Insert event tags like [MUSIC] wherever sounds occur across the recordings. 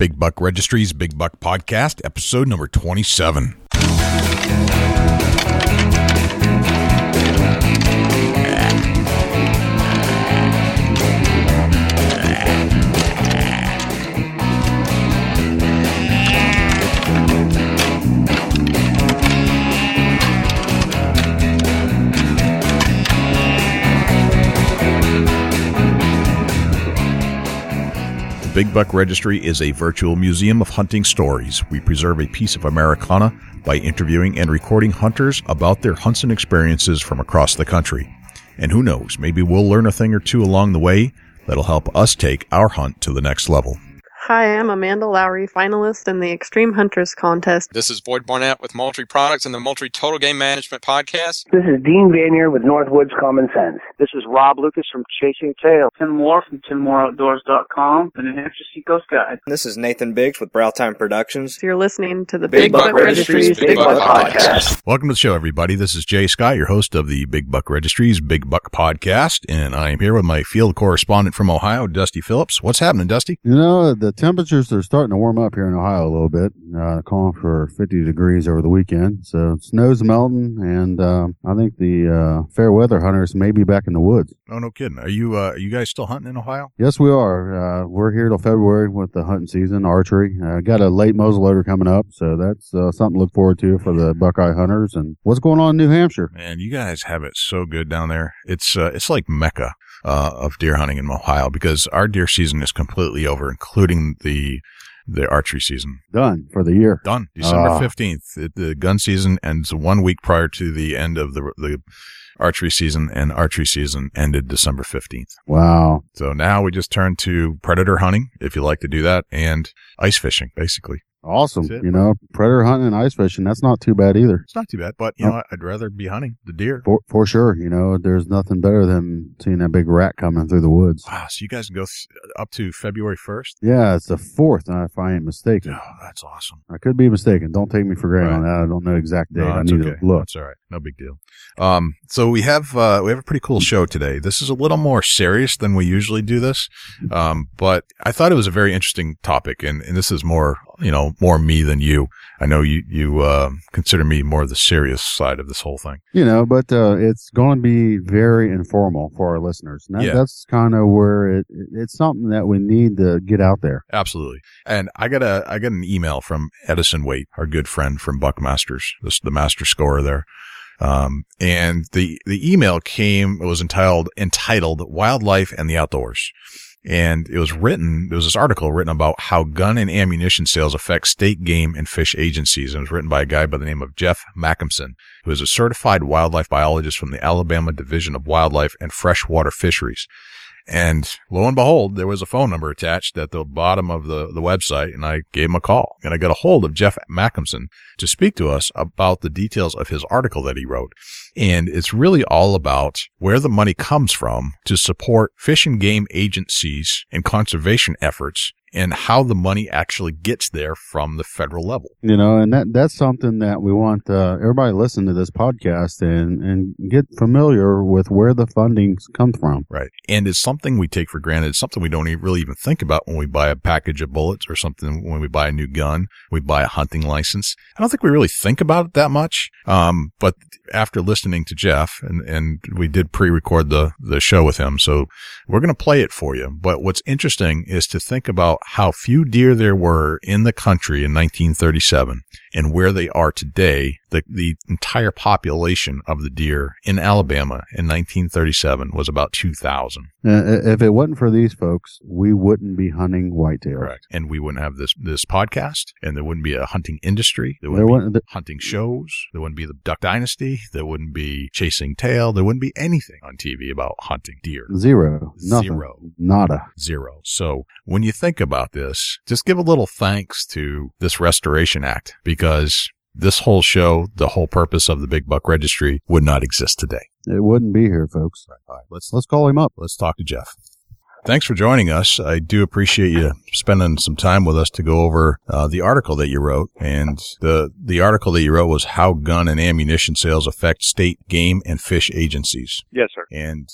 Big Buck Registries Big Buck Podcast, episode number 27. Big Buck Registry is a virtual museum of hunting stories. We preserve a piece of Americana by interviewing and recording hunters about their hunts and experiences from across the country. And who knows, maybe we'll learn a thing or two along the way that'll help us take our hunt to the next level. Hi, I'm Amanda Lowery, finalist in the Extreme Huntress Contest. This is Boyd Barnett with Moultrie Products and the Moultrie Total Game Management Podcast. This is Dean Vanier with Northwoods Common Sense. This is Rob Lucas from Chasing Tail. Tim Moore from TimMooreOutdoors.com, the New Hampshire Seacoast Guide. This is Nathan Biggs with Browtime Productions. So you're listening to the Big Big, Buck Buck, Registries Registries Big Big Buck Buck Podcast. Podcast. Welcome to the show, everybody. This is Jay Scott, your host of the Big Buck Registries Big Buck Podcast, and I am here with my field correspondent from Ohio, Dusty Phillips. What's happening, Dusty? You know, the temperatures are starting to warm up here in Ohio a little bit, uh, calling for 50 degrees over the weekend. So snow's melting, and uh, I think the uh, fair weather hunters may be back in the woods. Oh, no kidding. Are you uh, are you guys still hunting in Ohio? Yes, we are. Uh, we're here till February with the hunting season, archery. Uh, got a late muzzleloader coming up, so that's uh, something to look forward to for the Buckeye hunters. And what's going on in New Hampshire? Man, you guys have it so good down there. It's uh, it's like mecca uh, of deer hunting in Ohio because our deer season is completely over, including the the archery season. Done for the year. Done December Ah. fifteenth. the gun season ends one week prior to the end of the the archery season, and archery season ended December fifteenth. Wow. So now we just turn to predator hunting, if you like to do that, and ice fishing, basically. Awesome. It. You know, predator hunting and ice fishing, that's not too bad either. It's not too bad, but you know, I'd rather be hunting the deer. For, for sure. You know, there's nothing better than seeing that big rat coming through the woods. Wow, so you guys can go th- up to February first. Yeah, it's the fourth, if I ain't mistaken. Oh, that's awesome. I could be mistaken. Don't take me for granted Right. on that. I don't know the exact date. No, I need okay. to look. That's all right. No big deal. Um, so we have uh, we have a pretty cool show today. This is a little more serious than we usually do this, um, but I thought it was a very interesting topic, and, and this is more you know more me than you. I know you you uh, consider me more the serious side of this whole thing. You know, but uh, it's going to be very informal for our listeners. And that, Yeah. That's kind of where it, it's something that we need to get out there. Absolutely. And I got a I got an email from Edison Waite, our good friend from Buckmasters, this the master scorer there. Um, and the the email came it was entitled entitled Wildlife and the Outdoors. And it was written, there was this article written about how gun and ammunition sales affect state game and fish agencies. And it was written by a guy by the name of Jeff Makemson, who is a certified wildlife biologist from the Alabama Division of Wildlife and Freshwater Fisheries. And lo and behold, there was a phone number attached at the bottom of the, the website, and I gave him a call. And I got a hold of Jeff Makemson to speak to us about the details of his article that he wrote. And it's really all about where the money comes from to support fish and game agencies and conservation efforts and how the money actually gets there from the federal level. You know, and that that's something that we want uh, everybody listen to this podcast and, and get familiar with where the funding comes from. Right. And it's something we take for granted. It's something we don't e- really even think about when we buy a package of bullets or something when we buy a new gun, we buy a hunting license. I don't think we really think about it that much. Um, but after listening to Jeff and, and we did pre-record the, the show with him. So we're going to play it for you. But what's interesting is to think about how few deer there were in the country in 1937 and where they are today. The, the entire population of the deer in Alabama in 1937 was about 2,000. Uh, if it wasn't for these folks, we wouldn't be hunting whitetail. Correct. And we wouldn't have this, this podcast and there wouldn't be a hunting industry. There There wouldn't be wouldn't- hunting shows. There wouldn't be the Duck Dynasty. There wouldn't be chasing tail. There wouldn't be anything on TV about hunting deer. Zero. Nothing. Zero. Nada. Zero. So when you think about this, just give a little thanks to this Restoration Act because this whole show, the whole purpose of the Big Buck Registry would not exist today. It wouldn't be here, folks. All right, let's Let's call him up. let's talk to Jeff. Thanks for joining us. I do appreciate you spending some time with us to go over uh, the article that you wrote. And the the article that you wrote was how gun and ammunition sales affect state game and fish agencies. Yes, sir. And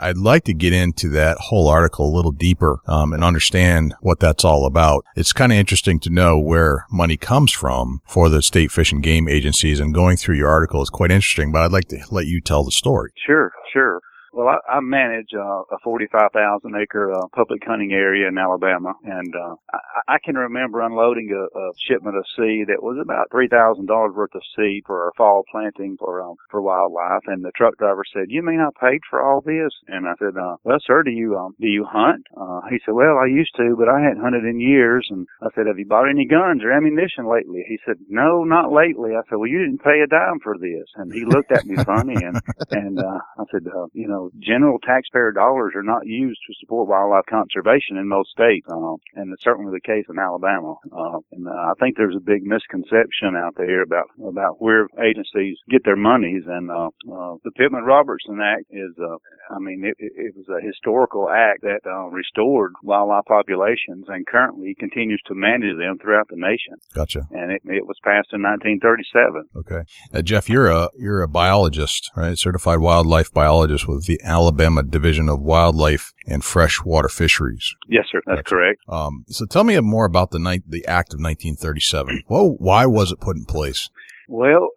I'd like to get into that whole article a little deeper um, and understand what that's all about. It's kind of interesting to know where money comes from for the state fish and game agencies, and going through your article is quite interesting. But I'd like to let you tell the story. Sure, sure. Well, I, I manage uh, a 45,000 acre uh, public hunting area in Alabama, and uh, I, I can remember unloading a, a shipment of seed that was about three thousand dollars worth of seed for our fall planting for um, for wildlife. And the truck driver said, "You mean I paid for all this?" And I said, uh, "Well, sir, do you um, do you hunt?" Uh, he said, "Well, I used to, but I hadn't hunted in years." And I said, "Have you bought any guns or ammunition lately?" He said, "No, not lately." I said, "Well, you didn't pay a dime for this." And he looked at me funny, and and uh, I said, uh, "You know." General taxpayer dollars are not used to support wildlife conservation in most states, uh, and it's certainly the case in Alabama. Uh, and uh, I think there's a big misconception out there about about where agencies get their monies. And uh, uh, the Pittman Robertson Act is, uh, I mean, it, it was a historical act that uh, restored wildlife populations, and currently continues to manage them throughout the nation. Gotcha. And it, it was passed in 1937. Okay, uh, Jeff, you're a you're a biologist, right? Certified wildlife biologist with the Alabama Division of Wildlife and Freshwater Fisheries. Yes, sir. That's correct. Um, so tell me more about the night, the Act of 1937. Well, why was it put in place? Well,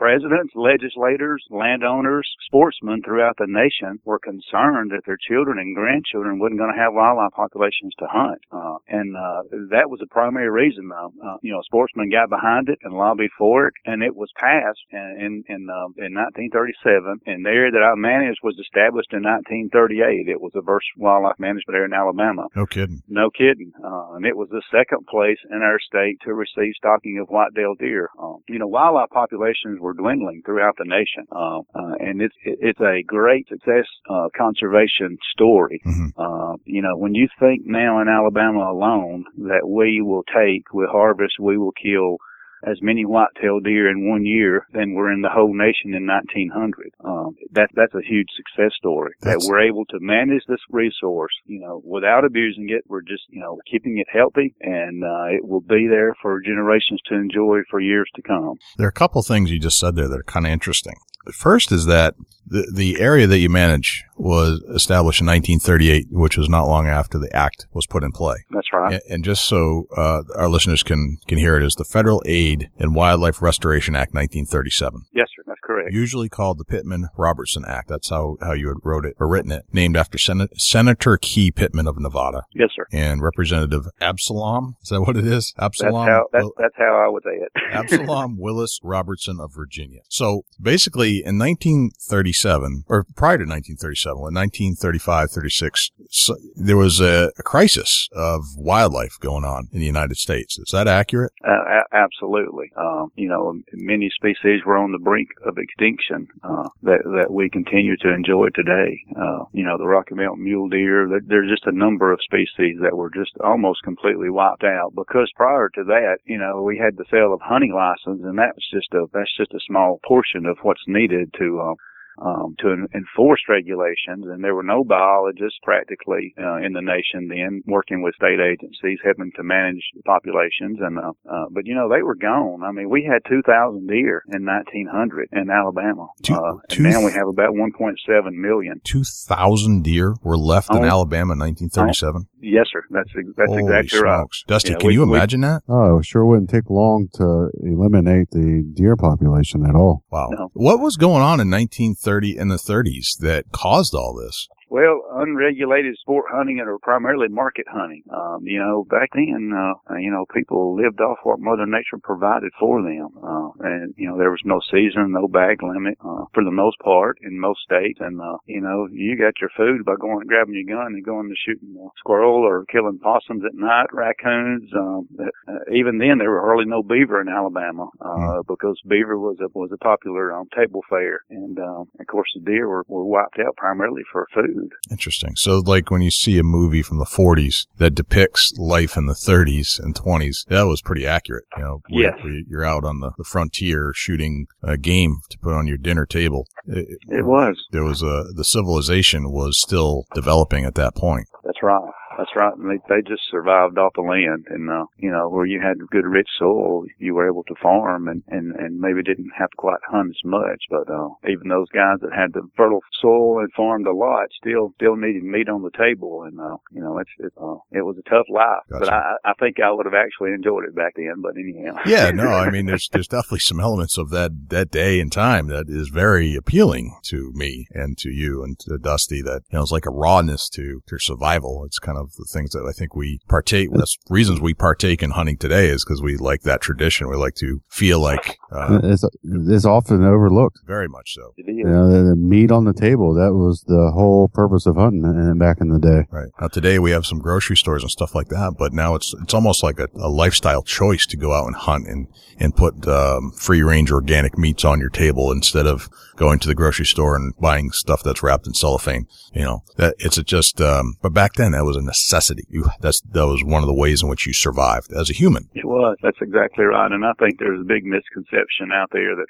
presidents, legislators, landowners, sportsmen throughout the nation were concerned that their children and grandchildren wasn't going to have wildlife populations to hunt. Uh, and uh, that was the primary reason. Uh, uh, you know, sportsmen got behind it and lobbied for it, and it was passed in in uh, in 1937. And the area that I managed was established in 1938. It was a Verse Wildlife Management Area in Alabama. No kidding. No kidding. Uh, and it was the second place in our state to receive stocking of white-tailed deer. Uh, you know, wildlife populations were dwindling throughout the nation, uh, uh, and it's it's a great success uh, conservation story. Mm-hmm. Uh, you know, when you think now in Alabama alone that we will take, we harvest, we will kill as many white-tailed deer in one year than were in the whole nation in 1900. Um, that that's a huge success story That's- that we're able to manage this resource, you know, without abusing it. We're just, you know, keeping it healthy, and uh, it will be there for generations to enjoy for years to come. There are a couple things you just said there that are kind of interesting. First is that the, the area that you manage was established in 1938, which was not long after the act was put in play. That's right. And, and just so uh, our listeners can can hear it, is the Federal Aid and Wildlife Restoration Act 1937, Yes, sir. That's correct. usually called the Pittman Robertson Act. That's how how you had wrote it or written it, named after Sen- Senator Key Pittman of Nevada Yes, sir. and Representative Absalom. Is that what it is? That's Absalom. how that's, that's how I would say it. Absalom [LAUGHS] Willis Robertson of Virginia. So basically in 1937, or prior to 1937, in 1935, 36, so there was a, a crisis of wildlife going on in the United States. Is that accurate? Uh, a- absolutely. Um, you know, many species were on the brink of extinction uh, that that we continue to enjoy today. Uh, you know, the Rocky Mountain mule deer. There's just a number of species that were just almost completely wiped out because prior to that, you know, we had the sale of hunting license, and that's just a that's just a small portion of what's needed to. Uh, um, to enforce regulations, and there were no biologists practically uh, in the nation then working with state agencies, helping to manage the populations. And uh, uh, but you know they were gone. I mean, we had 2,000 deer in 1900 in Alabama, Two- uh, two- and now we have about 1.7 million. 2,000 deer were left in. Alabama in 1937. Yes, sir. That's that's Holy exactly right. Dusty, Yeah, can we- you we- imagine that? Oh, it sure wouldn't take long to eliminate the deer population at all. Wow. No. What was going on in 1930 and the 30s that caused all this? Well, unregulated sport hunting and or primarily market hunting. Um, you know, back then, uh, you know, people lived off what Mother Nature provided for them. Uh, and, you know, there was no season, no bag limit, uh, for the most part in most states. And, uh, you know, you got your food by going and grabbing your gun and going to shooting a squirrel or killing possums at night, raccoons. Um, uh, even then, there were hardly no beaver in Alabama, uh, because beaver was a, was a popular, um, table fare. And, um, of course, the deer were, were wiped out primarily for food. Interesting. So, like when you see a movie from the 40s that depicts life in the 30s and 20s, that was pretty accurate. You know, Yes. you're out on the, the frontier shooting a game to put on your dinner table. It, It was. there was a the civilization was still developing at that point. That's right. That's right. And they they just survived off the land, and uh, you know where you had good rich soil, you were able to farm, and and and maybe didn't have to quite hunt as much. But uh, even those guys that had the fertile soil and farmed a lot still still needed meat on the table, and uh, you know it's it, uh, it was a tough life. But I I think I would have actually enjoyed it back then. But anyhow. Yeah, no, [LAUGHS] I mean, there's there's definitely some elements of that that day and time that is very appealing to me and to you and to Dusty. That you know, it's like a rawness to to survival. It's kind of the things that I think we partake. That's reasons we partake in hunting today is because we like that tradition. We like to feel like uh, It's, it's often overlooked. very much so. You know, the, the meat on the table, that was the whole purpose of hunting uh, back in the day. Right now, today we have some grocery stores and stuff like that, but now it's it's almost like a, a lifestyle choice to go out and hunt and and put um, free range organic meats on your table instead of going to the grocery store and buying stuff that's wrapped in cellophane. You know that it's just. Um, but back then that was a necessity. You that's that was one of the ways in which you survived as a human. It was. That's exactly right. And I think there's a big misconception out there that,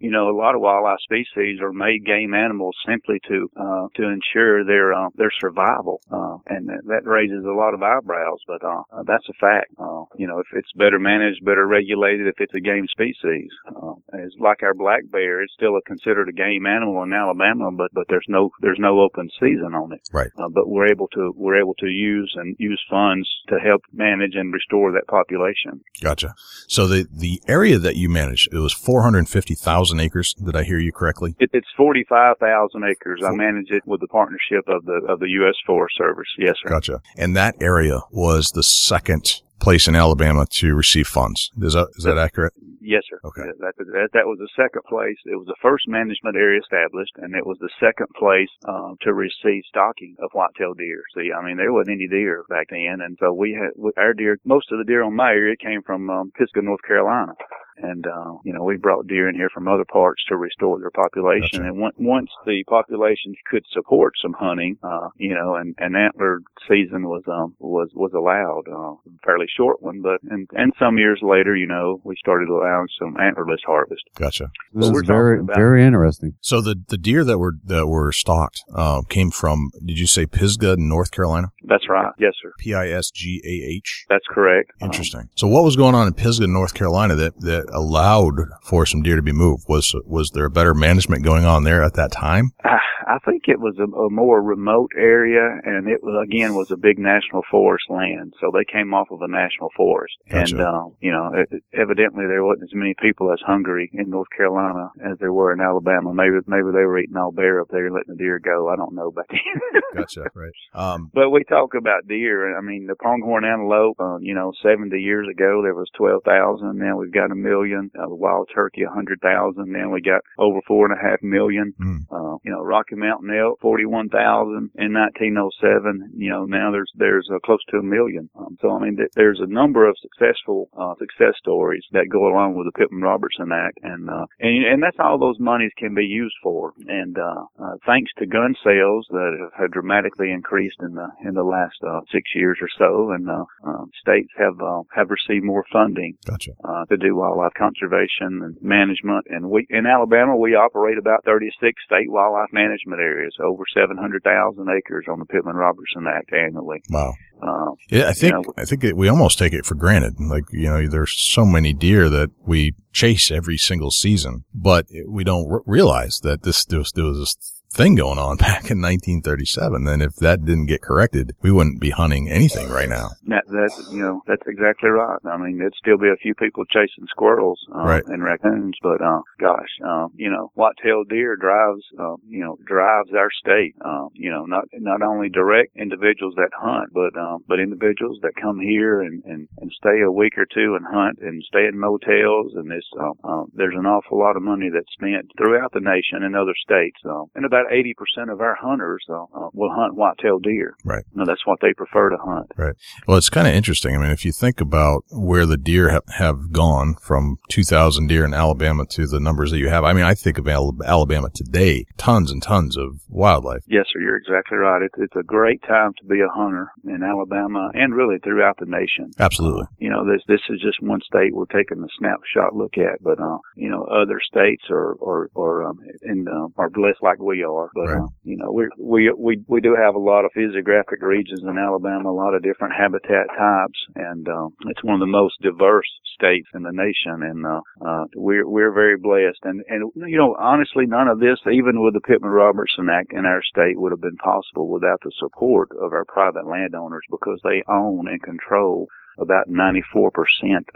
you know, a lot of wildlife species are made game animals simply to uh, to ensure their uh, their survival, uh, and that- that raises a lot of eyebrows. But uh, uh, that's a fact. Uh, you know, if it's better managed, better regulated, if it's a game species, uh, it's like our black bear. It's still a, considered a game animal in Alabama, but but there's no there's no open season on it. Right. Uh, but we're able to we're able to use and use funds to help manage and restore that population. Gotcha. So the the area that you manage it was four hundred fifty thousand acres. Did I hear you correctly? It, it's forty five thousand acres. I manage it with the partnership of the of the U.S. Forest Service. Yes, sir. Gotcha. And that area was the second place in Alabama to receive funds. Is that is that accurate? Yes, sir. Okay. That, that that was the second place. It was the first management area established, and it was the second place um, to receive stocking of whitetail deer. See, I mean, there wasn't any deer back then, and so we had our deer. Most of the deer on my area came from um, Pisgah, North Carolina. And, uh, you know, we brought deer in here from other parts to restore their population. Gotcha. And on- once the populations could support some hunting, uh, you know, and, and antler season was, um, was, was allowed, uh, fairly short one, but, and, and some years later, you know, we started allowing some antlerless harvest. Gotcha. This we're is very, very interesting. So the the deer that were that were stocked uh, came from. Did you say Pisgah, North Carolina? That's right. Yes, sir. P I S G A H. That's correct. Um, Interesting. So what was going on in Pisgah, North Carolina that, that allowed for some deer to be moved? Was was there better management going on there at that time? I, I think it was a, a more remote area, and it was again was a big national forest land. So they came off of a national forest, Gotcha. and uh, you know, it, evidently there wasn't as many people as hungry in North Carolina as there were in Alabama. Maybe maybe they were eating all bear up there and letting the deer go. I don't know then. [LAUGHS] Gotcha. Right. Um, But we talk about deer. and I mean, the pronghorn antelope. Uh, you know, 70 years ago there was 12,000. Now we've got a million. Uh, the wild turkey, a 100,000. Now we got over four and a half million. Mm. Uh, you know, Rocky Mountain elk, 41,000 in 1907. You know, now there's there's uh, close to a million. Um, so I mean, th- there's a number of successful uh, success stories that go along with the Pittman Robertson Act, and uh, and and that's all those monies can be used for. And uh, uh, thanks to gun sales that have, have dramatically increased in the in the last uh, six years or so, and uh, uh, states have uh, have received more funding gotcha. uh, to do wildlife conservation and management. And we in Alabama we operate about 36 state wildlife management areas, over 700,000 acres on the Pittman Robertson Act annually. Wow. Uh, Yeah, I think know, I think it, we almost take it for granted. Like you know, there's so many deer that we chase every single season, but we don't r- realize that this there was, there this thing going on [LAUGHS] back in 1937. And if that didn't get corrected, we wouldn't be hunting anything right now. that that's you know that's exactly right. I mean, there'd still be a few people chasing squirrels uh, Right. and raccoons, but uh, gosh, uh, you know, white-tailed deer drives uh, you know drives our state. Uh, you know, not not only direct individuals that hunt, but um, but individuals that come here and, and and stay a week or two and hunt and stay in motels. And this uh, uh, there's an awful lot of money that's spent throughout the nation and other states. Uh, and about 80% of our hunters uh, uh, will hunt white-tailed deer. Right. No, that's what they prefer to hunt. Right. Well, it's kind of interesting. I mean, if you think about where the deer have, have gone from 2,000 deer in Alabama to the numbers that you have, I mean, I think of Alabama today, tons and tons of wildlife. Yes, sir. You're exactly right. It's it's a great time to be a hunter in Alabama and really throughout the nation. Absolutely. You know, this this is just one state we're taking a snapshot look at, but uh, you know, other states are are are um, in uh, are blessed like we are. But Right. uh, you know, we we we we do have a lot of physiographic regions in Alabama, a lot of different habitat types, and um, it's one of the most diverse states in the nation. And uh, uh, we're we're very blessed. And and you know, honestly, none of this, even with the Pittman Robertson Act in our state, would have been possible without the support of our private landowners because they own and control about 94%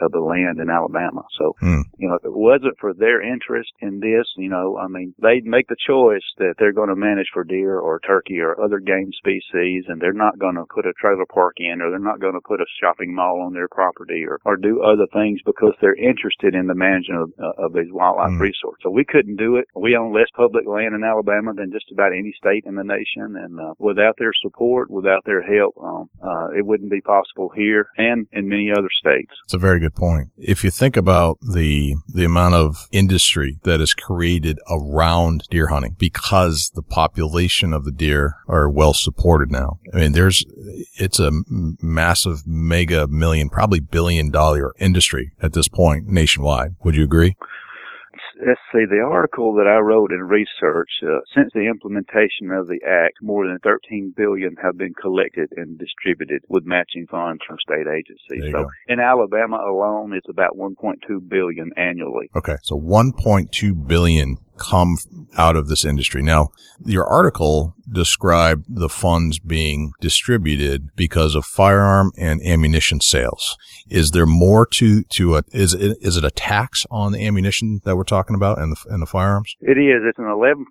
of the land in Alabama. So, Hmm. you know, if it wasn't for their interest in this, you know, I mean, they'd make the choice that they're going to manage for deer or turkey or other game species and they're not going to put a trailer park in or they're not going to put a shopping mall on their property or, or do other things because they're interested in the management of, uh, of these wildlife Hmm. resources. So we couldn't do it. We own less public land in Alabama than just about any state in the nation. And, uh, without their support, without their help, um, uh, it wouldn't be possible here and in many other states. It's a very good point. If you think about the the amount of industry that is created around deer hunting because the population of the deer are well supported now. I mean, there's it's a massive mega million, probably billion dollar industry at this point nationwide. Would you agree? Let's see, the article that I wrote in research, uh, since the implementation of the act, more than 13 billion have been collected and distributed with matching funds from state agencies. So go. in Alabama alone, it's about 1.2 billion annually. Okay. So 1.2 billion come out of this industry. Now, your article described the funds being distributed because of firearm and ammunition sales. Is there more to, to a, is it, is it a tax on the ammunition that we're talking about and the, and the firearms? It is. It's an 11%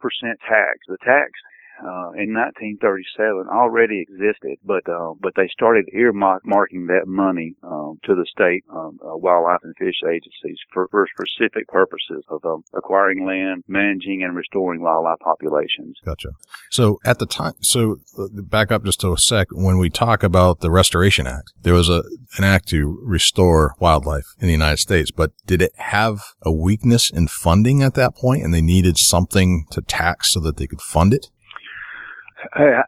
tax. The tax uh, in 1937 already existed, but uh, but they started earmarking that money um, to the state um, uh, wildlife and fish agencies for, for specific purposes of um, acquiring land, managing and restoring wildlife populations. Gotcha. So at the time, so uh, back up just a sec. When we talk about the Restoration Act, there was a, an act to restore wildlife in the United States, but did it have a weakness in funding at that point and they needed something to tax so that they could fund it? Uh,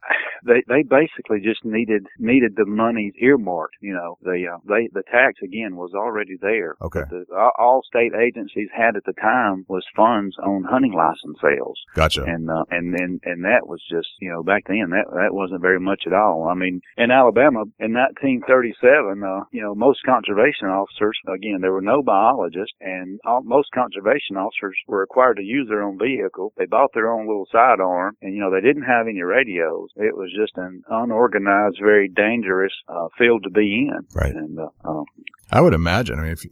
they they basically just needed needed the money earmarked. You know, the uh, they the tax again was already there. Okay. The, all- state agencies had at the time was funds on hunting license sales, Gotcha. and uh, and then and that was just you know back then that that wasn't very much at all. I mean, in Alabama in 1937, uh, you know, most conservation officers again there were no biologists, and all, most conservation officers were required to use their own vehicle. They bought their own little sidearm, and you know they didn't have any radios. It was just an unorganized, very dangerous uh, field to be in. Right. And uh, um, I would imagine. I mean, if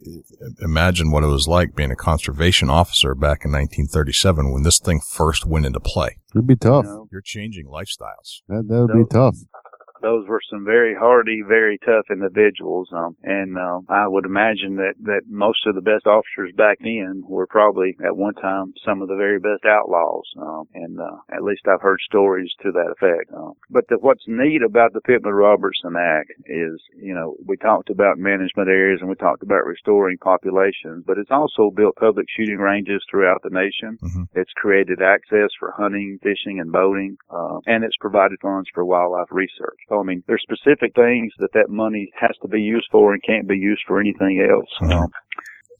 imagine what it was like being a conservation officer back in 1937 when this thing first went into play. It'd be tough. you know, You're changing lifestyles. That that would be tough. Those were some very hardy, very tough individuals. Um, and um, I would imagine that that most of the best officers back then were probably at one time some of the very best outlaws. Um, and uh, at least I've heard stories to that effect. Um, but the, what's neat about the Pittman Robertson Act is, you know, we talked about management areas and we talked about restoring populations, but it's also built public shooting ranges throughout the nation. Mhm. It's created access for hunting, fishing, and boating, uh, and it's provided funds for wildlife research. So, I mean, there's specific things that that money has to be used for and can't be used for anything else. Mhm. Um,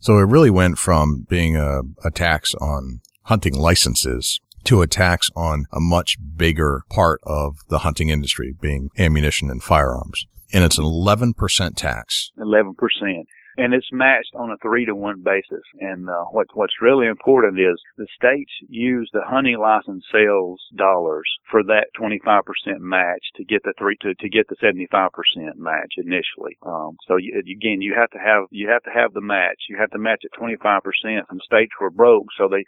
So it really went from being a, a tax on hunting licenses to a tax on a much bigger part of the hunting industry being ammunition and firearms. And it's an 11% tax. 11%. And it's matched on a three to one basis. And uh, what, what's really important is the states use the hunting license sales dollars for that 25% match to get the three to, to get the 75% match initially. Um, so you, again, you have to have you have to have the match. You have to match at 25%. Some states were broke, so they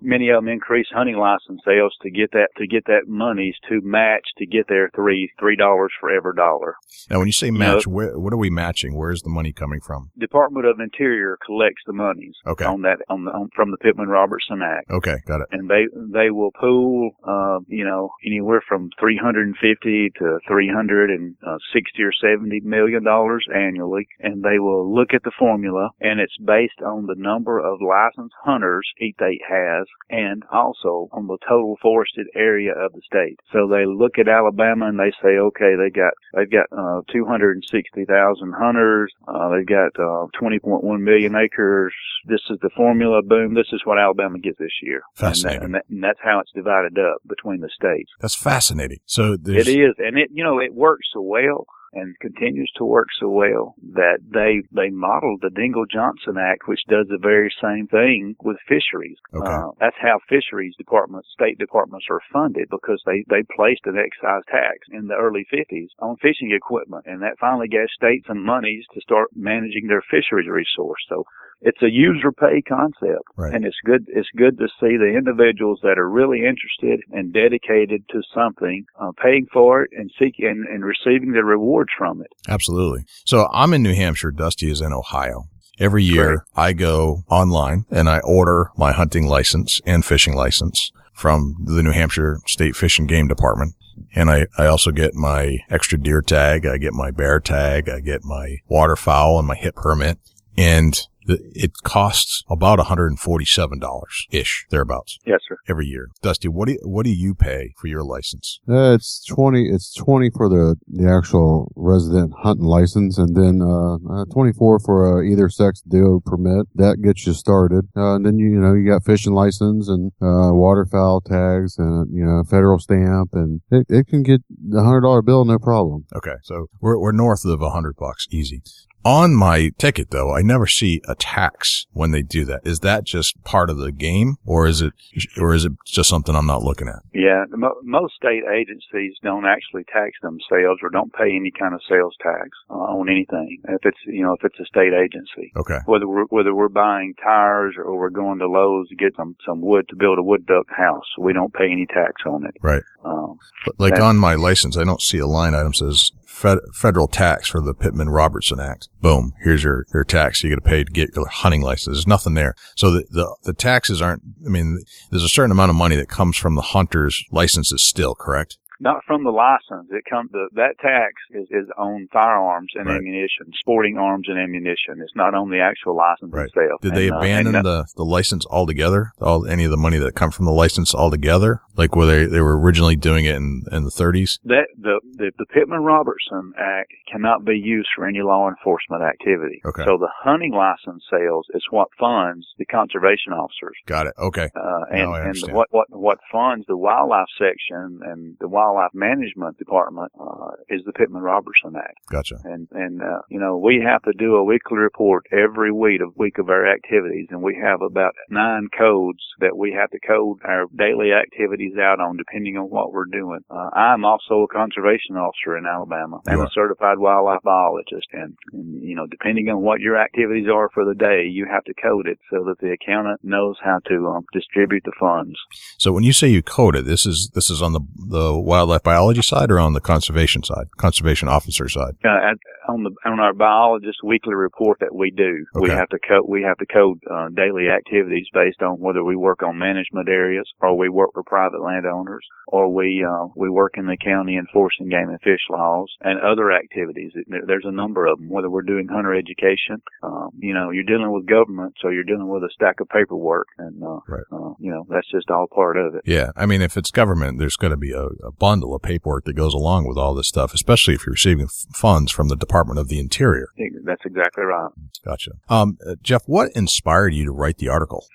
many of them increase hunting license sales to get that to get that monies to match to get their three three dollars for every dollar. Now, when you say know- match, where, what are we matching? Where's the money coming from? Department of Interior collects the monies Okay. on that on the on, from the Pittman Robertson Act, Okay, got it. and they they will pool uh, you know anywhere from three hundred and fifty to three hundred and uh, or seventy million dollars annually, and they will look at the formula, and it's based on the number of licensed hunters each state has and also on the total forested area of the state. So they look at Alabama and they say, okay, they got they've got uh, 260,000 hunters, uh, they've got uh, 20.1 million acres. This is the formula. Boom, this is what Alabama gets this year. Fascinating. And, that, and, that, and that's how it's divided up between the states. That's fascinating. So there's... it is, and it you know it works so well and continues to work so well that they they modeled the Dingell Johnson Act, which does the very same thing with fisheries. Okay. Uh, that's how fisheries departments, state departments are funded because they they placed an excise tax in the early 50s on fishing equipment, and that finally gave states some monies to start managing their fisheries resource. So it's a user pay concept right. and it's good it's good to see the individuals that are really interested and dedicated to something uh, paying for it and seeking and, and receiving the rewards from it absolutely so i'm in new hampshire dusty is in ohio every year i go online and i order my hunting license and fishing license from the new hampshire state fish and game department and I, I also get my extra deer tag. I get my bear tag. I get my waterfowl and my HIP permit. And it costs about $147 ish, thereabouts. Yes, sir. Every year. Dusty, what do you, what do you pay for your license? Uh, it's 20, it's 20 for the, the actual resident hunting license and then, uh, uh 24 for uh, either sex deal permit. That gets you started. Uh, and then you, you know, you got fishing license and, uh, waterfowl tags and, you know, federal stamp and it, it can get the hundred dollar bill, no problem. Okay. So we're, we're north of a hundred bucks. Easy. On my ticket though, I never see a tax when they do that. Is that just part of the game or is it, or is it just something I'm not looking at? Yeah. Most state agencies don't actually tax themselves or don't pay any kind of sales tax uh, on anything. If it's, you know, if it's a state agency. Okay. Whether we're, whether we're buying tires or we're going to Lowe's to get some, some wood to build a wood duck house, we don't pay any tax on it. Right. Um, but like on my license, I don't see a line item says fed, federal tax for the Pittman Robertson Act. Boom. Here's your, your tax you got to pay to get your hunting license. There's nothing there. So the, the, the taxes aren't, I mean, there's a certain amount of money that comes from the hunter's licenses still, correct? Not from the license. It comes the, that tax is, is on firearms and Right. ammunition, sporting arms and ammunition. It's not on the actual license Right. itself. Did they And, uh, abandon and that- the, the license altogether? All, any of the money that come from the license altogether? Like where they, they were originally doing it in, in the thirties? that the, the the Pittman Robertson Act cannot be used for any law enforcement activity. Okay. So the hunting license sales is what funds the conservation officers. Got it. Okay. Uh, and, and what, what, what funds the wildlife section and the wildlife management department, uh, is the Pittman Robertson Act. Gotcha. And, and, uh, you know, we have to do a weekly report every week of week of our activities and we have about nine codes that we have to code our daily activities out on depending on what we're doing. Uh, I'm also a conservation officer in Alabama and You a certified wildlife biologist. And, and, you know, depending on what your activities are for the day, you have to code it so that the accountant knows how to um, distribute the funds. So when you say you code it, this is, this is on the, the wildlife biology side or on the conservation side, conservation officer side? uh, at, on the on our biologist weekly report that we do, we have to code we have to code uh, daily activities based on whether we work on management areas or we work for private landowners or we uh, we work in the county enforcing game and fish laws and other activities. There's a number of them. Whether we're doing hunter education, um, you know, you're dealing with government, so you're dealing with a stack of paperwork, and uh, Right. uh, you know that's just all part of it. Yeah. I mean, if it's government, there's going to be a, a bundle of paperwork that goes along with all this stuff, especially if you're receiving f- funds from the Department of the Interior. That's exactly right. Gotcha. Um, uh, Jeff, what inspired you to write the article?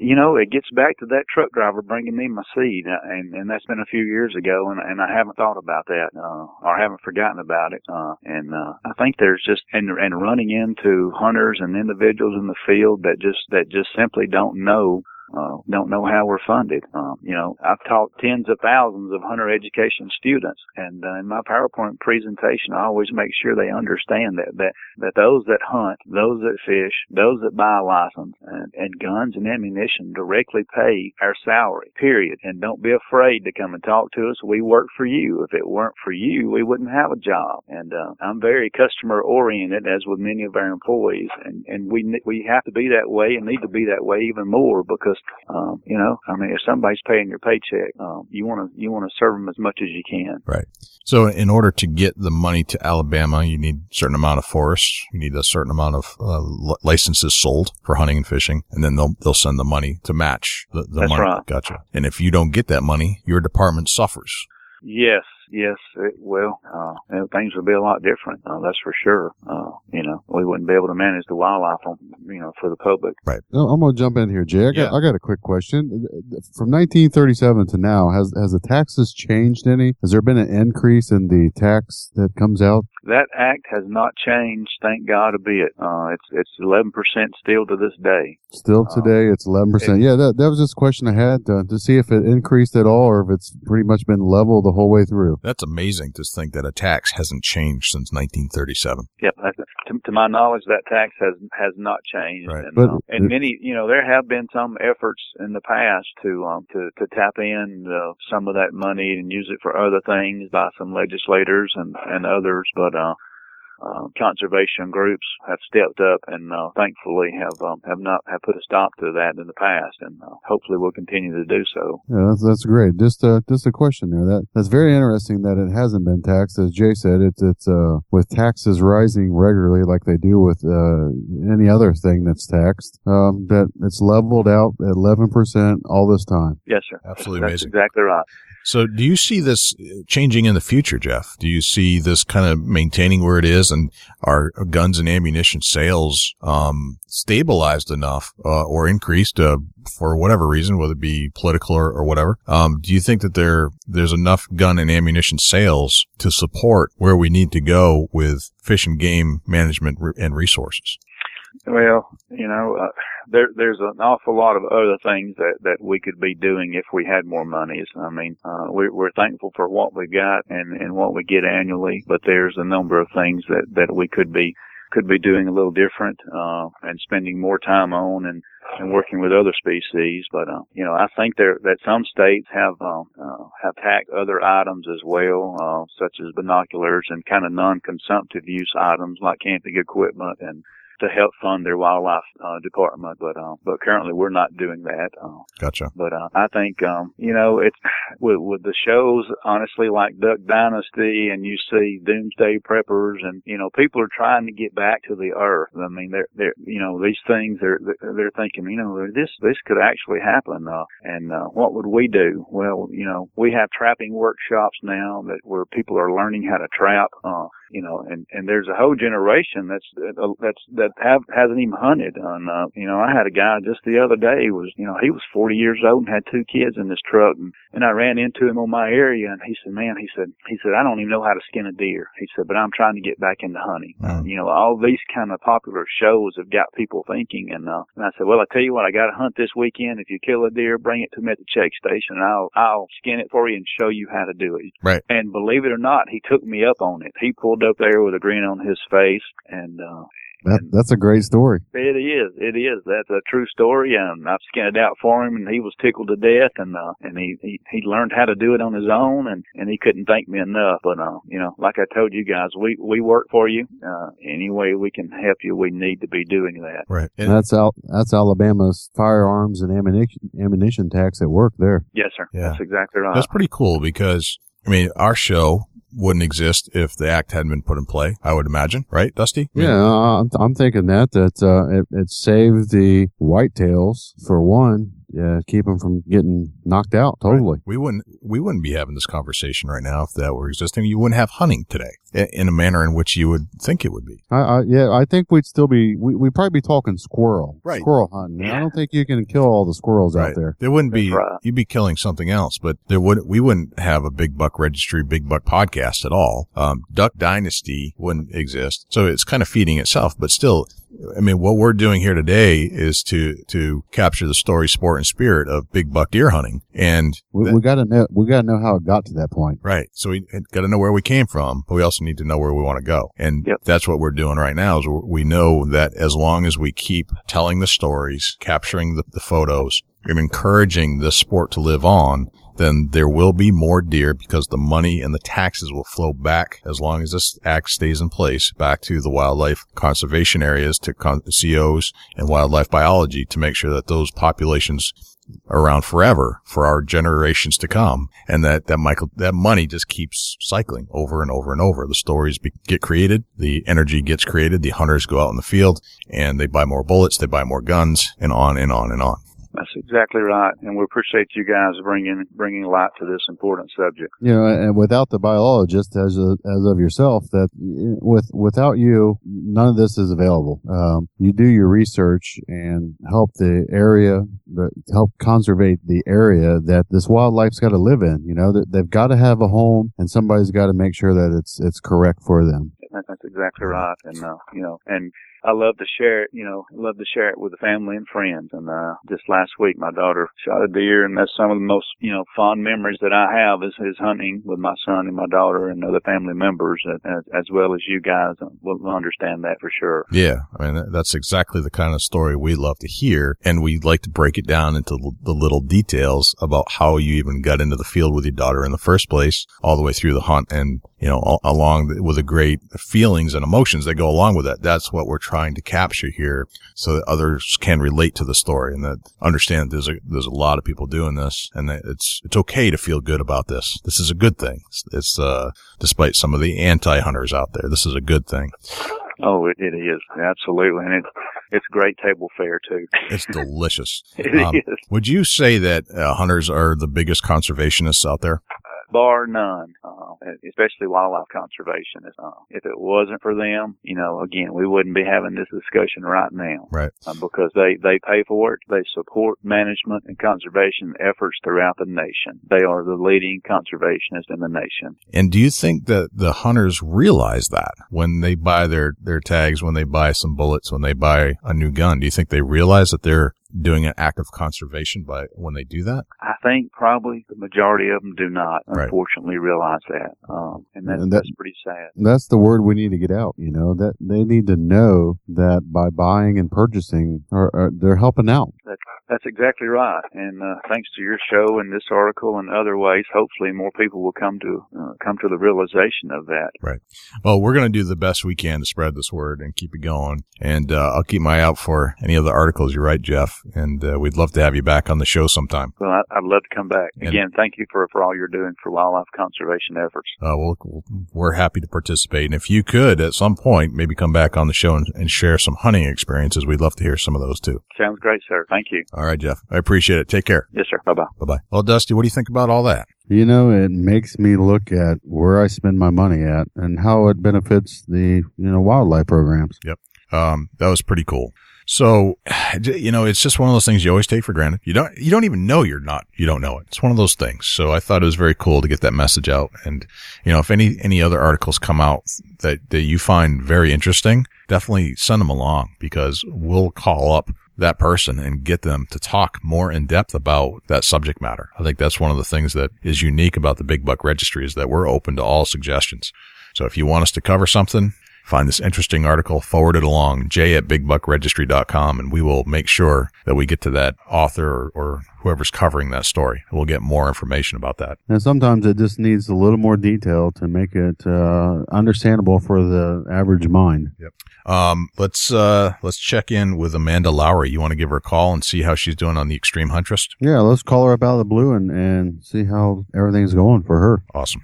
you know, it gets back to that truck driver bringing me my seed, uh, and and that's been a few years ago, and and I haven't thought about that, uh, or haven't forgotten about it, uh, and uh, I think there's just and and running into hunters and individuals in the field that just that just simply don't know. Uh, don't know how we're funded. Um, you know, I've taught tens of thousands of hunter education students, and uh, in my PowerPoint presentation, I always make sure they understand that that that those that hunt, those that fish, those that buy a license and, and guns and ammunition directly pay our salary, period. And don't be afraid to come and talk to us. We work for you. If it weren't for you, we wouldn't have a job. And, uh, I'm very customer oriented as with many of our employees. And, and we, we have to be that way and need to be that way even more because um, you know, I mean, if somebody's paying your paycheck, um, you want to you want to serve them as much as you can. Right. So in order to get the money to Alabama, you need a certain amount of forests. You need a certain amount of uh, licenses sold for hunting and fishing, and then they'll they'll send the money to match the, the That's money. right. Gotcha. And if you don't get that money, your department suffers. Yes, yes, it will. Uh, and things would be a lot different. Uh, that's for sure. Uh, you know, we wouldn't be able to manage the wildlife on, you know, for the public. No, I'm gonna jump in here, Jay. I got, Yeah. I got a quick question. From 1937 to now, has has the taxes changed any? Has there been an increase in the tax that comes out? That act has not changed, thank God, a bit. Uh, it's it's 11% still to this day. Still Uh, today, it's 11 percent. Yeah, that that was just a question I had uh, to see if it increased at all, or if it's pretty much been level the whole way through. That's amazing to think that a tax hasn't changed since 1937. Yep, to, to my knowledge, that tax has has not changed. Right. And, But uh, and many, you know, there have been some efforts in the past to um to to tap in uh, some of that money and use it for other things by some legislators and and others, but uh. Uh, conservation groups have stepped up and uh, thankfully have um, have not have put a stop to that in the past, and uh, hopefully will continue to do so. Yeah, that's that's great. Just uh, just a question there. That that's very interesting that it hasn't been taxed. As Jay said, it's it's uh with taxes rising regularly like they do with uh any other thing that's taxed. Um, that it's leveled out at 11 percent all this time. Yes, sir. Absolutely That's amazing. exactly right. So do you see this changing in the future, Jeff? Do you see this kind of maintaining where it is and our guns and ammunition sales, um, stabilized enough, uh, or increased, uh, for whatever reason, whether it be political or, or whatever? Um, do you think that there, there's enough gun and ammunition sales to support where we need to go with fish and game management and resources? Well, you know, uh, there there's an awful lot of other things that that we could be doing if we had more monies. I mean, uh, we're we're thankful for what we got and and what we get annually, but there's a number of things that that we could be could be doing a little different uh, and spending more time on and and working with other species. But uh, you know, I think there that some states have uh, uh, have taxed other items as well, uh, such as binoculars and kind of non-consumptive use items like camping equipment and to help fund their wildlife uh, department. But uh, but currently we're not doing that. Uh, Gotcha. but uh, I think um, you know it's with with the shows honestly like Duck Dynasty and you see Doomsday Preppers and you know people are trying to get back to the earth. I mean they're they're you know these things they're they're thinking you know this this could actually happen uh, and uh, what would we do? Well you know we have trapping workshops now that where people are learning how to trap. Uh, you know, and and there's a whole generation that's uh, that's that have hasn't even hunted. And uh, you know, I had a guy just the other day was you know he was 40 years old and had two kids in this truck, and and I ran into him on my area, and he said, man, he said he said I don't even know how to skin a deer. He said, but I'm trying to get back into hunting. Mm. You know, all these kind of popular shows have got people thinking, and uh, and I said, well, I tell you what, I got to hunt this weekend. If you kill a deer, bring it to me at the check station, and I'll I'll skin it for you and show you how to do it. Right. And believe it or not, he took me up on it. He pulled up there with a grin on his face, and uh, That that's a great story. it is, it is. That's a true story, and I've skinned it out for him, and he was tickled to death, and uh, and he, he he learned how to do it on his own, and and he couldn't thank me enough. But uh, you know, like I told you guys, we we work for you. Uh, any way we can help you, we need to be doing that. Right. And that's out that's Alabama's firearms and ammunition ammunition tax at work there. Yes, sir. Yeah. That's exactly right. That's pretty cool because, I mean, our show wouldn't exist if the act hadn't been put in play, I would imagine, right, Dusty? Yeah, uh, I'm, I'm thinking that that uh, it, it saved the whitetails for one. Yeah, keep them from getting knocked out totally. We wouldn't, we wouldn't be having this conversation right now if that were existing. You wouldn't have hunting today in a manner in which you would think it would be. I, I yeah, I think we'd still be we we'd probably be talking squirrel, Right. Squirrel hunting. I don't think you can kill all the squirrels out there. There wouldn't be, right. you'd be killing something else, but there would, we wouldn't have a big buck registry, big buck podcast at all. Um, Duck Dynasty wouldn't exist. So it's kind of feeding itself, but still, I mean, what we're doing here today is to, to capture the story, sport and spirit of big buck deer hunting. And We, that- we gotta know we gotta know how it got to that point. Right. So we got to know where we came from, but we also need to know where we want to go. And Yep. that's what we're doing right now is we know that as long as we keep telling the stories, capturing the, the photos, and encouraging the sport to live on, then there will be more deer because the money and the taxes will flow back as long as this act stays in place back to the wildlife conservation areas, to con- COs and wildlife biology to make sure that those populations around forever for our generations to come. And that, that Michael, that money just keeps cycling over and over and over. The stories be, get created. The energy gets created. The hunters go out in the field and they buy more bullets. They buy more guns and on and on and on. That's exactly right, and we appreciate you guys bringing bringing light to this important subject. You know, and without the biologist, as a, as of yourself, that with without you, none of this is available. Um, you do your research and help the area, help conservate the area that this wildlife's got to live in. You know, they've got to have a home, and somebody's got to make sure that it's it's correct for them. That's exactly right, and uh, you know, and I love to share it, you know, love to share it with the family and friends. And, uh, just last week, my daughter shot a deer and that's some of the most, you know, fond memories that I have is, is hunting with my son and my daughter and other family members as, as well as you guys will understand that for sure. Yeah. I mean, that's exactly the kind of story we love to hear. And we'd like to break it down into the little details about how you even got into the field with your daughter in the first place, all the way through the hunt and, you know, along with the great feelings and emotions that go along with that. That's what we're trying to capture here so that others can relate to the story and that understand that there's a, there's a lot of people doing this and that it's, it's okay to feel good about this. This is a good thing. It's, it's uh, despite some of the anti-hunters out there, this is a good thing. Oh, it, it is. Absolutely. And it, it's great table fare too. It's delicious. [LAUGHS] it um, is. Would you say that uh, hunters are the biggest conservationists out there? Bar none, uh, especially wildlife conservation. Uh, if it wasn't for them, you know, again, we wouldn't be having this discussion right now. Right. Uh, because they, they pay for it. They support management and conservation efforts throughout the nation. They are the leading conservationists in the nation. And do you think that the hunters realize that when they buy their, their tags, when they buy some bullets, when they buy a new gun? Do you think they realize that they're doing an act of conservation by when they do that? I think probably the majority of them do not, right. unfortunately, realize that, um, and, that, and that, that's pretty sad. That's the word we need to get out. You know that they need to know that by buying and purchasing, or, or they're helping out. That's that's exactly right. And uh, thanks to your show and this article and other ways, hopefully more people will come to uh, come to the realization of that. Right. Well, we're going to do the best we can to spread this word and keep it going. And uh, I'll keep my eye out for any of the articles you write, Jeff. And uh, we'd love to have you back on the show sometime. Well, I, would love to come back and, again. Thank you for for all you're doing for wildlife conservation efforts. Uh, well, we're happy to participate. And if you could, at some point, maybe come back on the show and, and share some hunting experiences, we'd love to hear some of those too. Sounds great, sir. Thank you. All right, Jeff. I appreciate it. Take care. Yes, sir. Bye bye. Bye bye. Well, Dusty, what do you think about all that? You know, it makes me look at where I spend my money at and how it benefits the, you know, wildlife programs. Yep. Um, that was pretty cool. So, [SIGHS] you know, it's just one of those things you always take for granted. You don't, you don't even know you're not, you don't know it. It's one of those things. So I thought it was very cool to get that message out. And, you know, if any, any other articles come out that, that you find very interesting, definitely send them along because we'll call up that person and get them to talk more in depth about that subject matter. I think that's one of the things that is unique about the Big Buck Registry is that we're open to all suggestions. So if you want us to cover something, find this interesting article, forward it along, j at bigbuckregistry.com, and we will make sure that we get to that author or, or whoever's covering that story. We'll get more information about that. And sometimes it just needs a little more detail to make it uh, understandable for the average mind. Yep. Um, let's uh, let's check in with Amanda Lowery. You want to give her a call and see how she's doing on the Extreme Huntress? Yeah, let's call her up out of the blue and, and see how everything's going for her. Awesome.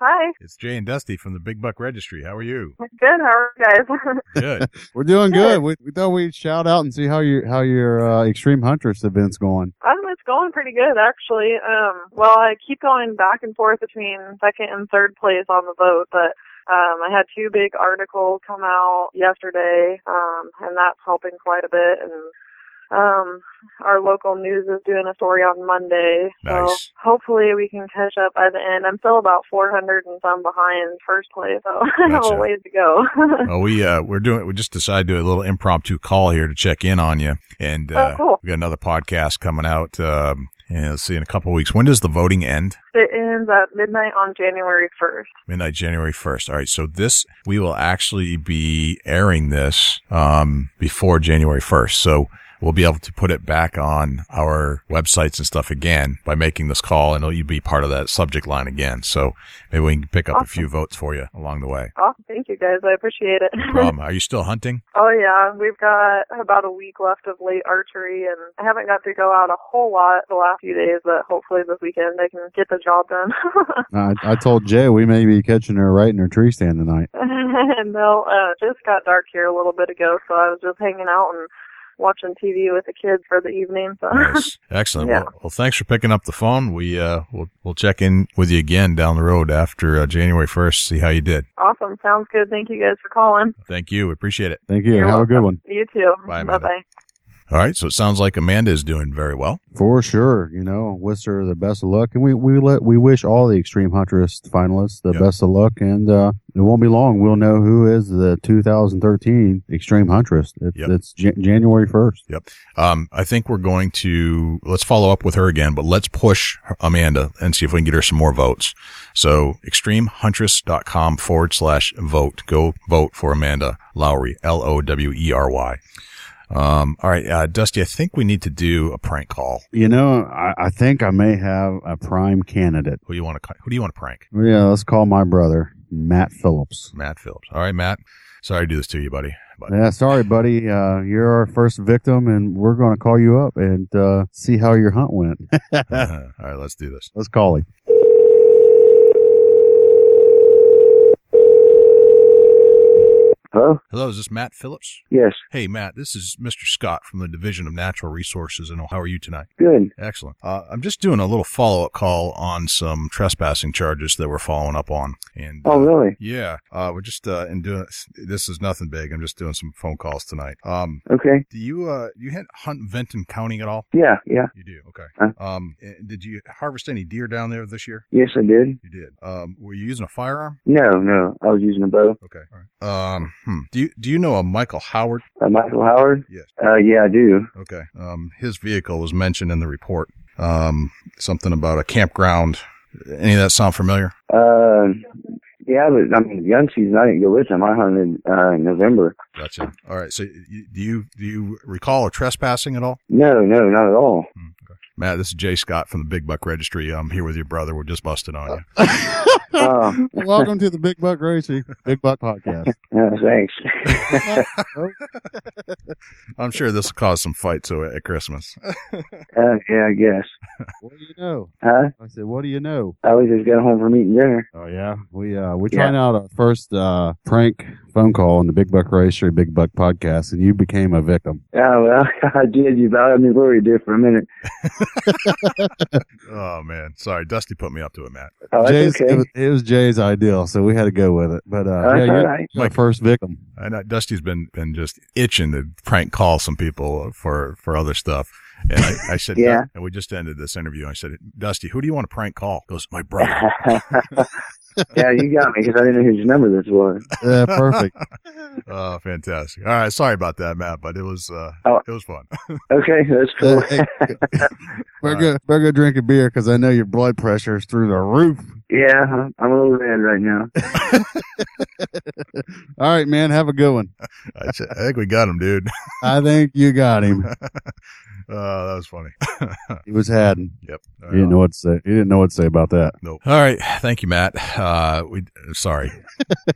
Hi. It's Jay and Dusty from the Big Buck Registry. How are you? [LAUGHS] Good. How are you guys? [LAUGHS] Good. We're doing good. We, we, thought we'd shout out and see how your how your uh, Extreme Huntress event's going. Um, it's going pretty good actually. Um, well, I keep going back and forth between second and third place on the vote, but um, I had two big articles come out yesterday, um, and that's helping quite a bit. And um, our local news is doing a story on Monday. Nice. So hopefully we can catch up by the end. I'm still about 400 and some behind first place, so [LAUGHS] I have a ways to go. [LAUGHS] well, we, uh, we're doing, we just decided to do a little impromptu call here to check in on you. And, uh, oh, cool. we got another podcast coming out, um, yeah, let's see, in a couple of weeks. When does the voting end? It ends at midnight on January 1st. Midnight, January 1st. All right. So this, we will actually be airing this, um, before January 1st. So we'll be able to put it back on our websites and stuff again by making this call and you'll be part of that subject line again. So maybe we can pick up a few votes for you along the way. Awesome. Thank you guys. I appreciate it. Um, are you still hunting? [LAUGHS] oh yeah, we've got about a week left of late archery and I haven't got to go out a whole lot the last few days, but hopefully this weekend I can get the job done. [LAUGHS] I, I told Jay we may be catching her right in her tree stand tonight. [LAUGHS] no, uh, it just got dark here a little bit ago, so I was just hanging out and watching TV with the kids for the evening. So Nice. [LAUGHS] Excellent. Yeah. Well, well, thanks for picking up the phone. We, uh, we'll, we'll check in with you again down the road after uh, January 1st, see how you did. awesome. Sounds good. Thank you guys for calling. Thank you. We appreciate it. Thank you. You're Have a good one. You too. Bye, Bye Amanda. bye. All right. So it sounds like Amanda is doing very well. For sure, you know, wish her the best of luck, and we we let we wish all the Extreme Huntress finalists the Yep. best of luck, and uh, it won't be long. We'll know who is the 2013 Extreme Huntress. It's, Yep. it's Jan- January 1st. Yep. Um, I think we're going to, let's follow up with her again, but let's push Amanda and see if we can get her some more votes. So extremehuntress.com forward slash vote. Go vote for Amanda Lowery, L-O-W-E-R-Y. Um, all right. Uh, Dusty, I think we need to do a prank call. You know, I, I think I may have a prime candidate. Who do you want to, who do you want to prank? Yeah, let's call my brother Matt Phillips. Matt Phillips. All right, Matt. Sorry to do this to you, buddy. But Yeah, sorry, buddy. Uh, you're our first victim, and we're going to call you up and uh, see how your hunt went. [LAUGHS] [LAUGHS] all right, let's do this. Let's call him. Hello? Hello, is this Matt Phillips? Yes. Hey, Matt, this is Mr. Scott from the Division of Natural Resources. And how are you tonight? Good. Excellent. Uh, I'm just doing a little follow up call on some trespassing charges that we're following up on. And Oh, uh, really? yeah, uh, we're just uh, in doing. This is nothing big. I'm just doing some phone calls tonight. Um, Okay. do you uh, you hunt Benton County at all? Yeah, yeah. You do. Okay. Huh? Um, eh, did you harvest any deer down there this year? Yes, I did. You did. Um, were you using a firearm? No, no. I was using a bow. Okay. All right. Um, hmm. do you do you know a Michael Howard? Uh, Michael Howard? Yes. Uh, yeah, I do. Okay. Um, his vehicle was mentioned in the report. Um, something about a campground. Any of that sound familiar? Uh, yeah, but I mean, gun season, I didn't go with him. I hunted, uh, in November. Gotcha. All right. So you, do you do you recall a trespassing at all? No, no, not at all. Matt, this is Jay Scott from the Big Buck Registry. I'm here with your brother. We're just busting on you. [LAUGHS] Oh, [LAUGHS] Welcome to the Big Buck Registry Big Buck Podcast. [LAUGHS] yeah, thanks. [LAUGHS] I'm sure this will cause some fights uh, at Christmas. Uh, yeah, I guess. What do you know? Huh? I said, what do you know? I was just got home from eating dinner. Oh yeah, we uh we're Yeah. trying out our first uh prank phone call on the Big Buck Registry Big Buck podcast, and you became a victim. Oh, well, [LAUGHS] I did. You about had me worried there for a minute. [LAUGHS] Oh man, sorry. Dusty put me up to it, Matt. Oh, that's Jay's, okay. it, was, it was Jay's ideal, so we had to go with it. But uh, That's yeah, you're, all right. you're first victim. I know Dusty's been been just itching to prank call some people for for other stuff. And I, I said, [LAUGHS] Yeah. and we just ended this interview. I said, Dusty, who do you want to prank call? He goes, my brother. Yeah, you got me because I didn't know whose number this was. Yeah, perfect. [LAUGHS] oh, fantastic. All right, sorry about that, Matt, but it was uh, Oh. it was fun. [LAUGHS] Okay, that's cool. Uh, hey, [LAUGHS] better go, better go drink a beer because I know your blood pressure is through the roof. yeah. I'm a little red right now. All right, man, have a good one. I, I think we got him, dude. I think you got him. Uh, that was funny. [LAUGHS] He was hadden. yep. He didn't know what to say. He didn't know what to say about that. Nope. All right. Thank you, Matt. Uh, we sorry.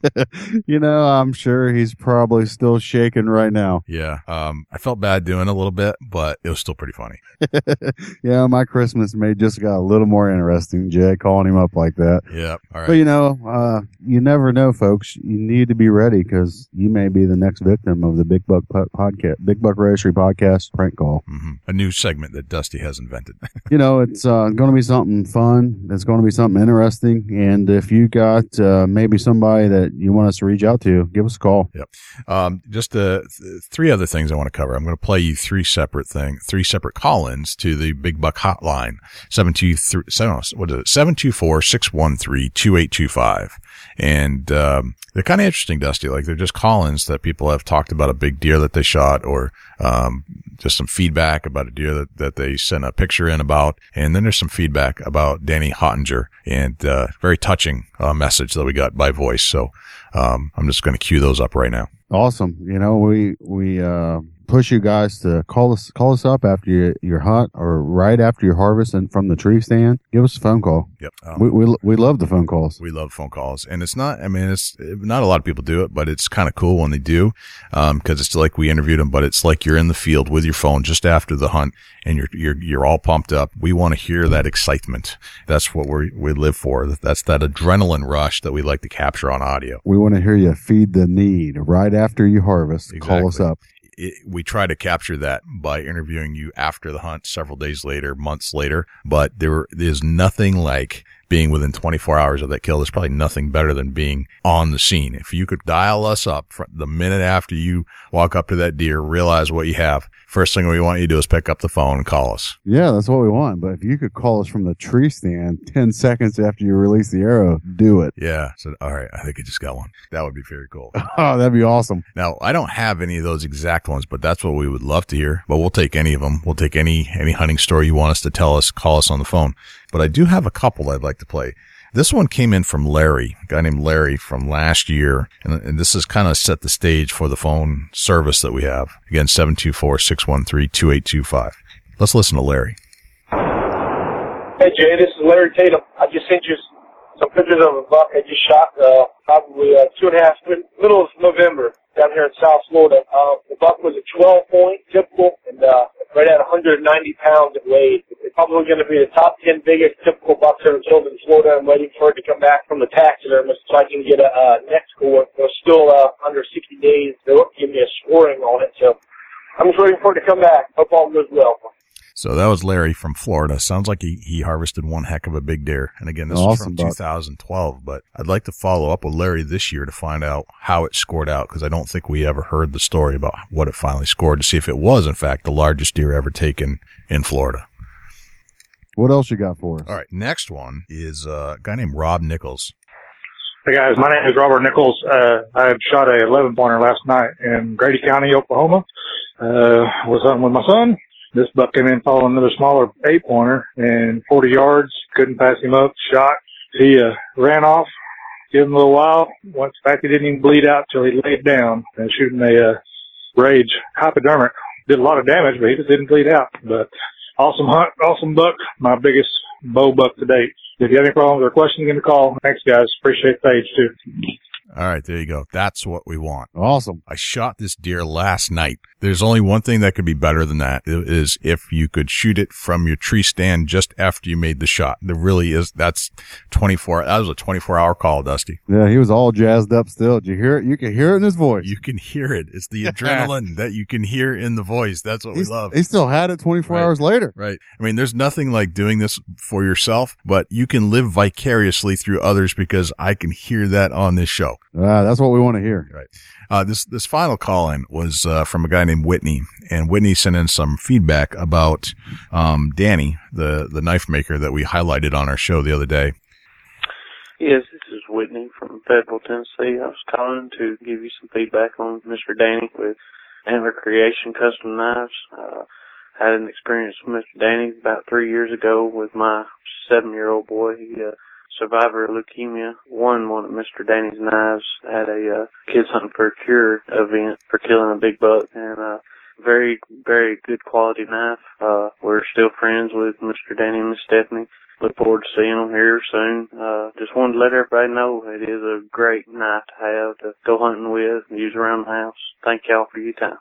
[LAUGHS] you know, I'm sure he's probably still shaking right now. Yeah. Um, I felt bad doing a little bit, but it was still pretty funny. [LAUGHS] yeah, my Christmas may just got a little more interesting, Jay, calling him up like that. Yep. All But you know, uh, you never know, folks. You need to be ready because you may be the next victim of the Big Buck po- podcast, Big Buck Registry podcast prank call. A new segment that Dusty has invented. [LAUGHS] you know, it's uh, going to be something fun. It's going to be something interesting. And if you got uh, maybe somebody that you want us to reach out to, give us a call. Um, just uh, th- three other things I want to cover. I'm going to play you three separate thing, three separate call-ins to the Big Buck Hotline. Seven two three seven. What is it? Seven two four six one three two eight two five. And um, they're kind of interesting, Dusty. Like they're just call-ins that people have talked about a big deer that they shot, or um, just some feedback about a deer that, that they sent a picture in about. And then there's some feedback about Danny Hottinger and uh, very touching uh, message that we got by voice. So um, I'm just going to cue those up right now. Awesome. You know, we we uh, push you guys to call us call us up after your, your hunt or right after your harvest and from the tree stand. Give us a phone call. Yep. Um, We we we love the phone calls. We love phone calls, and it's not. I mean, it's not a lot of people do it, but it's kind of cool when they do, because it's like we interviewed them. But it's like you're in the field with your phone just after the hunt, and you're you're you're all pumped up. We want to hear that excitement. That's what we we live for. That's that adrenaline rush that we like to capture on audio. We want to hear you feed the need right after you harvest. Call us up. It, we try to capture that by interviewing you after the hunt several days later, months later. But there is nothing like being within 24 hours of that kill. There's probably nothing better than being on the scene. If you could dial us up the minute after you walk up to that deer, realize what you have. First thing we want you to do is pick up the phone and call us. Yeah, that's what we want. But if you could call us from the tree stand 10 seconds after you release the arrow, do it. Yeah. So, all right. I think I just got one. That would be very cool. [LAUGHS] Oh, that'd be awesome. Now, I don't have any of those exact ones, but that's what we would love to hear. But we'll take any of them. We'll take any, any hunting story you want us to tell us, call us on the phone. But I do have a couple I'd like to play. This one came in from Larry, a guy named Larry from last year. And, and this has kind of set the stage for the phone service that we have. Again, 724-613-2825. Let's listen to Larry. Hey Jay, this is Larry Tatum. I just sent you some pictures of a buck I just shot uh, probably uh, two and a half, middle of November down here in South Florida. Uh, the buck was a 12 point, typical, and uh, right at 190 pounds it weighed. It's probably going to be the top 10 biggest typical bucks ever killed in Florida. I'm waiting for it to come back from the taxidermist so I can get a uh, next score. Was still uh, under 60 days. They won't give me a scoring on it, so I'm just waiting for it to come back. Hope all goes well. So that was Larry from Florida. Sounds like he, he harvested one heck of a big deer. And again, this was Awesome, from Buck. 2012, but I'd like to follow up with Larry this year to find out how it scored out because I don't think we ever heard the story about what it finally scored to see if it was in fact the largest deer ever taken in Florida. What else you got for us? All right. Next one is uh, a guy named Rob Nichols. Hey guys, my name is Robert Nichols. Uh, I shot a 11 pointer last night in Grady County, Oklahoma. Uh, was hunting with my son. This buck came in following another smaller eight pointer and 40 yards. Couldn't pass him up. Shot. He, uh, ran off. Give him a little while. Once, fact, he didn't even bleed out till he laid down and shooting a, uh, rage hypodermic. Did a lot of damage, but he just didn't bleed out. But awesome hunt, awesome buck. My biggest bow buck to date. If you have any problems or questions, give me a call. Thanks, guys. Appreciate the page too. All right. There you go. That's what we want. Awesome. I shot this deer last night. There's only one thing that could be better than that is if you could shoot it from your tree stand just after you made the shot. There really is. That's 24. That was a 24 hour call, Dusty. Yeah, he was all jazzed up still. Did you hear it? You can hear it in his voice. You can hear it. It's the [LAUGHS] adrenaline that you can hear in the voice. That's what we love. He still had it 24 Right. hours later. Right. I mean, there's nothing like doing this for yourself, but you can live vicariously through others because I can hear that on this show. Ah, that's what we want to hear. Right. Uh, this, this final call in was, uh, from a guy named Whitney and Whitney sent in some feedback about, um, Danny, the, the knife maker that we highlighted on our show the other day. Yes, this is Whitney from Fayetteville, Tennessee. I was calling to give you some feedback on Mr. Danny with Antler Creation Custom Knives. Uh, had an experience with Mr. Danny about three years ago with my seven-year-old boy. He, uh, survivor of leukemia, won one of Mr. Danny's knives at a, uh, Kids Hunting for a Cure event for killing a big buck. And, uh, very, very good quality knife. Uh, we're still friends with Mr. Danny and Miss Stephanie look forward to seeing them here soon. Uh, just wanted to let everybody know it is a great knife to have to go hunting with and use around the house. Thank y'all for your time.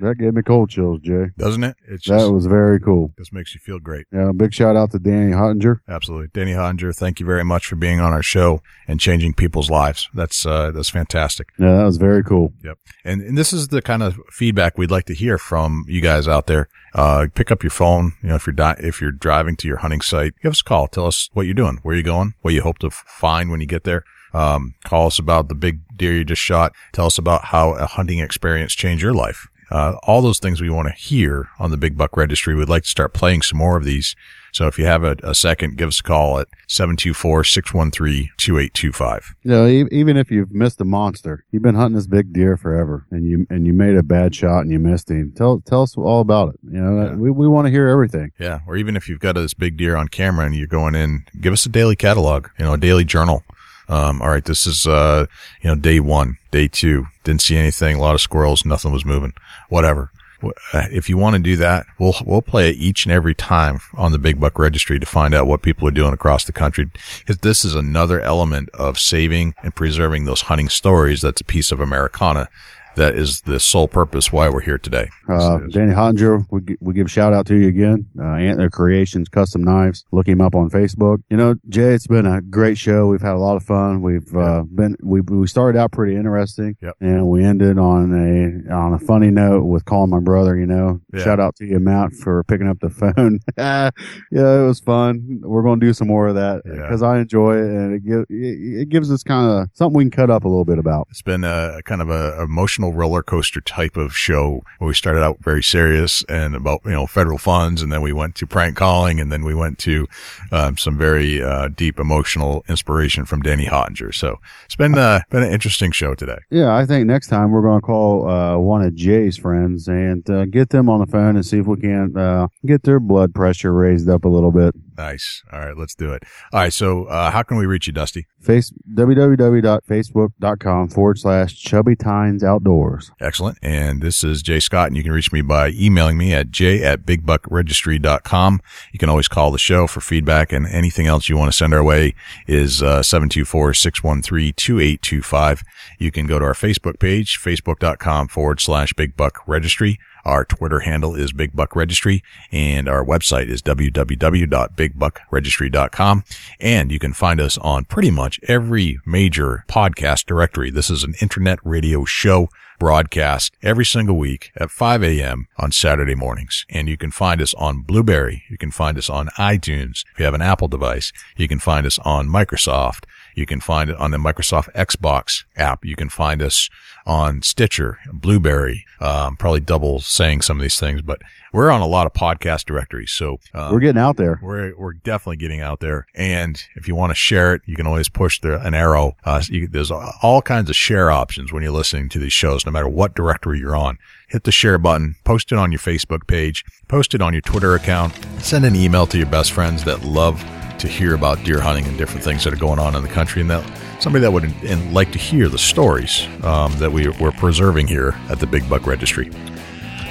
That gave me cold chills, Jay. Doesn't it? It's that just, was very cool. This makes you feel great. Yeah, big shout out to Danny Hottinger. Absolutely. Danny Hottinger, thank you very much for being on our show and changing people's lives. That's, uh, that's fantastic. Yeah, that was very cool. Yep. And, and this is the kind of feedback we'd like to hear from you guys out there. Uh, pick up your phone. You know, if you're di- if you're driving to your hunting site, give us a call. Tell us what you're doing, where you're going, what you hope to f- find when you get there. Um, call us about the big deer you just shot. Tell us about how a hunting experience changed your life. Uh, all those things we want to hear on the Big Buck Registry. We'd like to start playing some more of these. So if you have a, a second, give us a call at 724-613-2825. You know, even if you've missed a monster, you've been hunting this big deer forever, and you and you made a bad shot and you missed him. Tell tell us all about it. You know, we we want to hear everything. Yeah. Or even if you've got this big deer on camera and you're going in, give us a daily catalog, you know, a daily journal Um, all right, this is uh, you know, day one, day two. Didn't see anything. A lot of squirrels. Nothing was moving. Whatever. Uh, if you want to do that, we'll we'll play it each and every time on the Big Buck Registry to find out what people are doing across the country. Because this is another element of saving and preserving those hunting stories. That's a piece of Americana that is the sole purpose why we're here today. Uh, Danny Hottinger, we, we give a shout out to you again. Uh, Antler Creations Custom Knives. Look him up on Facebook. You know, Jay, it's been a great show. We've had a lot of fun. We've uh, been we we started out pretty interesting, Yep. and we ended on a on a funny note with calling my brother. You know, Yeah. shout out to you, Matt, for picking up the phone. [LAUGHS] yeah, it was fun. We're going to do some more of that because I enjoy it, and it gives it, it gives us kind of something we can cut up a little bit about. It's been a kind of a emotional roller coaster type of show where we started out very serious and about, you know, federal funds. And then we went to prank calling and then we went to, um, some very, uh, deep emotional inspiration from Danny Hottinger. So it's been, uh, been an interesting show today. Yeah, I think next time we're going to call uh, one of Jay's friends and uh, get them on the phone and see if we can uh, get their blood pressure raised up a little bit. Nice. All right. Let's do it. All right. So, uh, how can we reach you, Dusty? Face www.facebook.com forward slash Chubby Tines Outdoors. Excellent. And this is Jay Scott, and you can reach me by emailing me at j at bigbuckregistry.com. You can always call the show for feedback and anything else you want to send our way is uh, 724-613-2825. You can go to our Facebook page, facebook.com forward slash bigbuckregistry. Our Twitter handle is Big Buck Registry and our website is www.bigbuckregistry.com. And you can find us on pretty much every major podcast directory. This is an internet radio show broadcast every single week at 5 a.m. on Saturday mornings. And you can find us on Blubrry. You can find us on iTunes. If you have an Apple device, you can find us on Microsoft. You can find it on the Microsoft Xbox app. You can find us on Stitcher, Blubrry. Um, probably double saying some of these things, but we're on a lot of podcast directories. So um, We're getting out there. We're we're definitely getting out there. And if you want to share it, you can always push the, an arrow. Uh, you, there's all kinds of share options when you're listening to these shows, no matter what directory you're on. Hit the share button, post it on your Facebook page, post it on your Twitter account, send an email to your best friends that love to hear about deer hunting and different things that are going on in the country and that somebody that would and like to hear the stories um, that we, we're preserving here at the Big Buck Registry.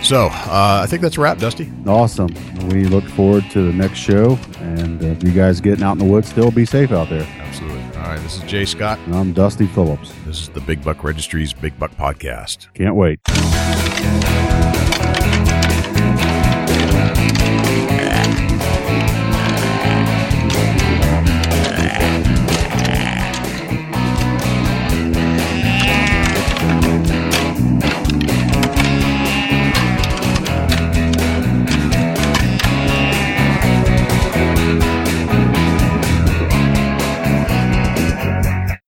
So uh, I think that's a wrap, Dusty. Awesome. We look forward to the next show. And uh, if you guys getting out in the woods, still be safe out there. Absolutely. All right. This is Jay Scott. And I'm Dusty Phillips. This is the Big Buck Registry's Big Buck Podcast. Can't wait.